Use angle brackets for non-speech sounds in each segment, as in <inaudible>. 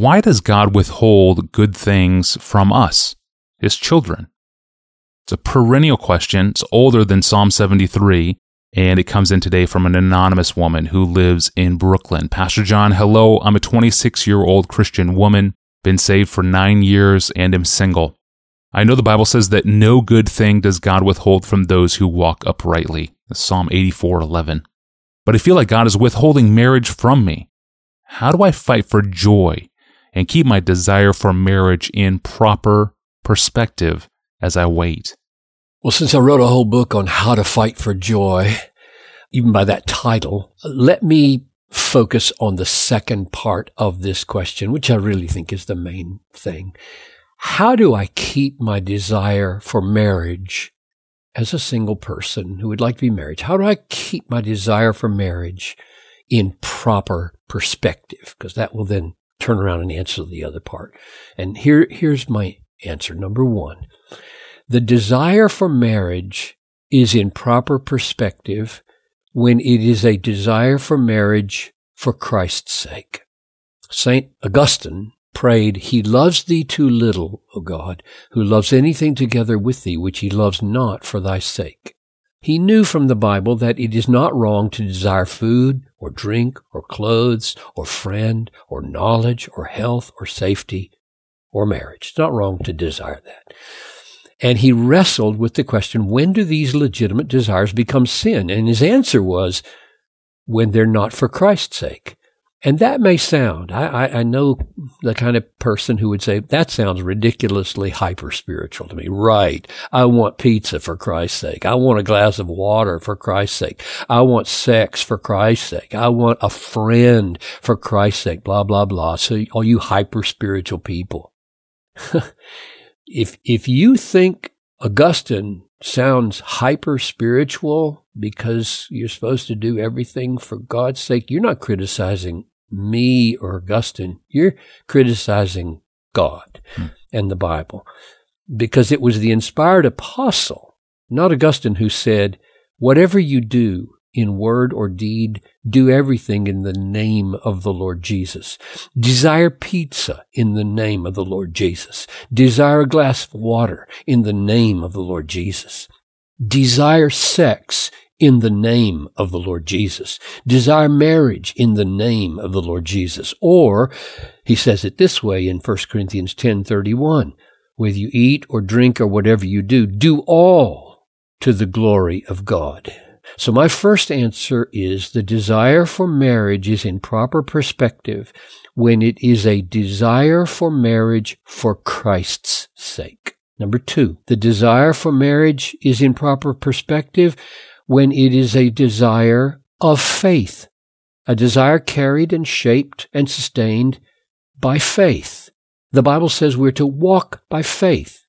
why does God withhold good things from us, his children? It's a perennial question. It's older than Psalm 73, and it comes in today from an anonymous woman who lives in Brooklyn. Pastor John, hello. I'm a 26 year old Christian woman, been saved for nine years, and am single. I know the Bible says that no good thing does God withhold from those who walk uprightly. Psalm 84:11. But I feel like God is withholding marriage from me. How do I fight for joy and keep my desire for marriage in proper perspective as I wait? Well, since I wrote a whole book on how to fight for joy, even by that title, let me focus on the second part of this question, which I really think is the main thing. How do I keep my desire for marriage as a single person who would like to be married? How do I keep my desire for marriage in proper perspective? Because that will then turn around and answer the other part. And here, here's my answer. Number one, the desire for marriage is in proper perspective when it is a desire for marriage for Christ's sake. St. Augustine prayed, He loves thee too little, O God, who loves anything together with thee which he loves not for thy sake. He knew from the Bible that it is not wrong to desire food or drink or clothes or friend or knowledge or health or safety or marriage. It's not wrong to desire that. And he wrestled with the question, when do these legitimate desires become sin? And his answer was, when they're not for Christ's sake. And that may sound, I, I, I, know the kind of person who would say, that sounds ridiculously hyper spiritual to me. Right. I want pizza for Christ's sake. I want a glass of water for Christ's sake. I want sex for Christ's sake. I want a friend for Christ's sake. Blah, blah, blah. So all you hyper spiritual people. <laughs> if, if you think Augustine sounds hyper spiritual because you're supposed to do everything for God's sake, you're not criticizing me or Augustine. You're criticizing God hmm. and the Bible because it was the inspired apostle, not Augustine, who said, whatever you do in word or deed, do everything in the name of the Lord Jesus. Desire pizza in the name of the Lord Jesus. Desire a glass of water in the name of the Lord Jesus. Desire sex in the name of the Lord Jesus. Desire marriage in the name of the Lord Jesus. Or he says it this way in 1 Corinthians 10:31, whether you eat or drink or whatever you do, do all to the glory of God. So my first answer is the desire for marriage is in proper perspective when it is a desire for marriage for Christ's sake. Number two, the desire for marriage is in proper perspective when it is a desire of faith, a desire carried and shaped and sustained by faith. The Bible says we're to walk by faith.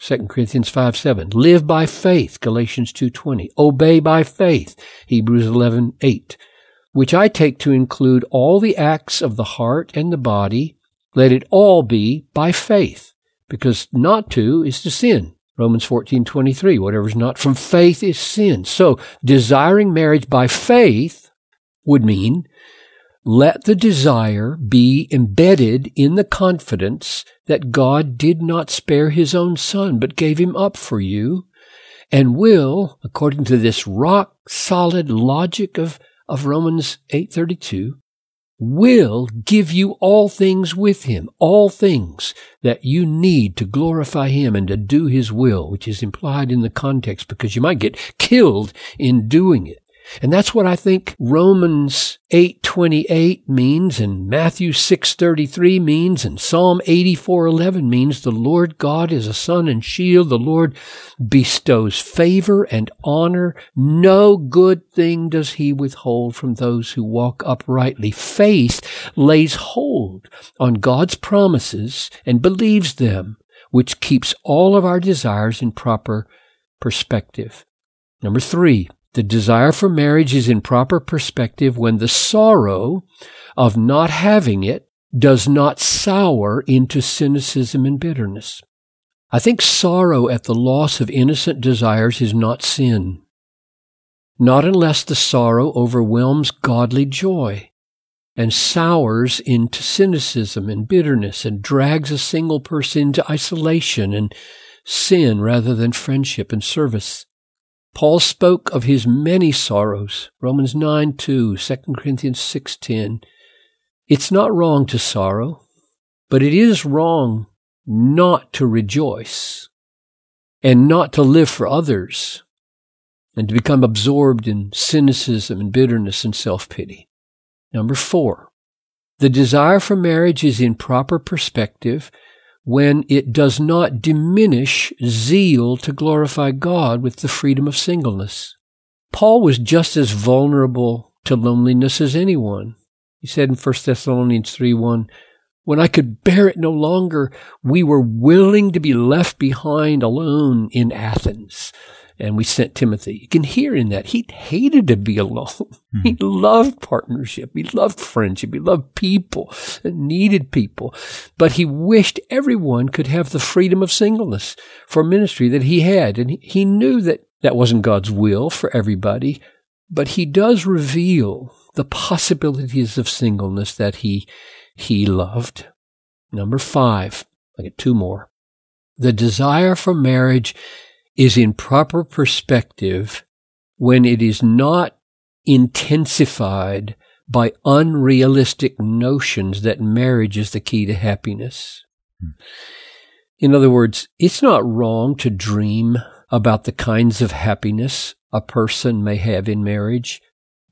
2 Corinthians 5 7. Live by faith, Galatians 2.20. Obey by faith, Hebrews 11 8. Which I take to include all the acts of the heart and the body. Let it all be by faith, because not to is to sin. Romans 14:23 whatever is not from faith is sin. So desiring marriage by faith would mean let the desire be embedded in the confidence that God did not spare his own son but gave him up for you and will according to this rock solid logic of of Romans 8:32 will give you all things with him, all things that you need to glorify him and to do his will, which is implied in the context because you might get killed in doing it. And that's what I think Romans 8:28 means and Matthew 6:33 means and Psalm 84:11 means the Lord God is a sun and shield. The Lord bestows favor and honor. No good thing does he withhold from those who walk uprightly. Faith lays hold on God's promises and believes them which keeps all of our desires in proper perspective. Number 3 the desire for marriage is in proper perspective when the sorrow of not having it does not sour into cynicism and bitterness. I think sorrow at the loss of innocent desires is not sin. Not unless the sorrow overwhelms godly joy. and sours into cynicism and bitterness and drags a single person into isolation and sin rather than friendship and service. Paul spoke of his many sorrows, Romans 9 2, 2 Corinthians 6 10. It's not wrong to sorrow, but it is wrong not to rejoice and not to live for others and to become absorbed in cynicism and bitterness and self pity. Number four, the desire for marriage is in proper perspective when it does not diminish zeal to glorify God with the freedom of singleness. Paul was just as vulnerable to loneliness as anyone. He said in 1 Thessalonians 3 1, when I could bear it no longer, we were willing to be left behind alone in Athens and we sent Timothy. You can hear in that he hated to be alone. <laughs> Mm-hmm. He loved partnership. He loved friendship. He loved people and needed people. But he wished everyone could have the freedom of singleness for ministry that he had. And he knew that that wasn't God's will for everybody, but he does reveal the possibilities of singleness that he, he loved. Number five, I get two more. The desire for marriage is in proper perspective when it is not intensified by unrealistic notions that marriage is the key to happiness. Hmm. In other words, it's not wrong to dream about the kinds of happiness a person may have in marriage,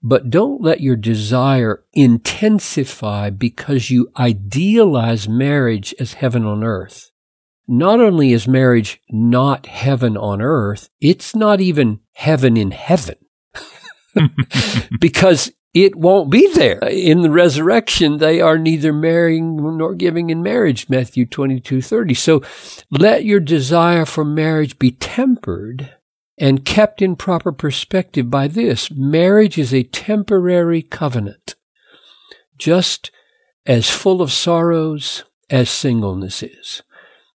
but don't let your desire intensify because you idealize marriage as heaven on earth not only is marriage not heaven on earth, it's not even heaven in heaven. <laughs> because it won't be there. In the resurrection, they are neither marrying nor giving in marriage, Matthew 22, 30. So let your desire for marriage be tempered and kept in proper perspective by this. Marriage is a temporary covenant, just as full of sorrows as singleness is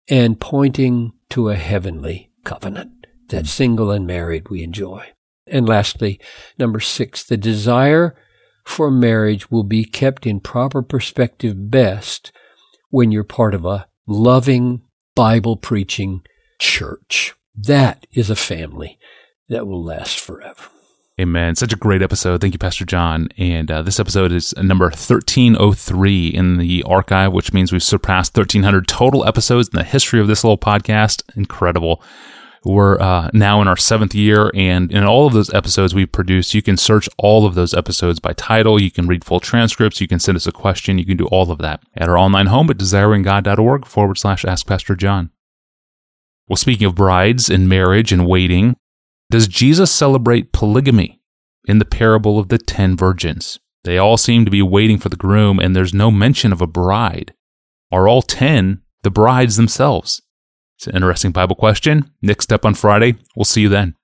and pointing to a heavenly covenant that single and married we enjoy. And lastly, number six, the desire for marriage will be kept in proper perspective best when you're part of a loving, Bible preaching church. That is a family that will last forever. Amen. Such a great episode. Thank you, Pastor John. And uh, this episode is number 1303 in the archive, which means we've surpassed 1300 total episodes in the history of this little podcast. Incredible. We're uh, now in our seventh year, and in all of those episodes we've produced, you can search all of those episodes by title. You can read full transcripts. You can send us a question. You can do all of that at our online home at desiringgod.org forward slash ask Pastor John. Well, speaking of brides and marriage and waiting, does Jesus celebrate polygamy in the parable of the ten virgins? They all seem to be waiting for the groom, and there's no mention of a bride. Are all ten the brides themselves? It's an interesting Bible question. Next up on Friday. We'll see you then.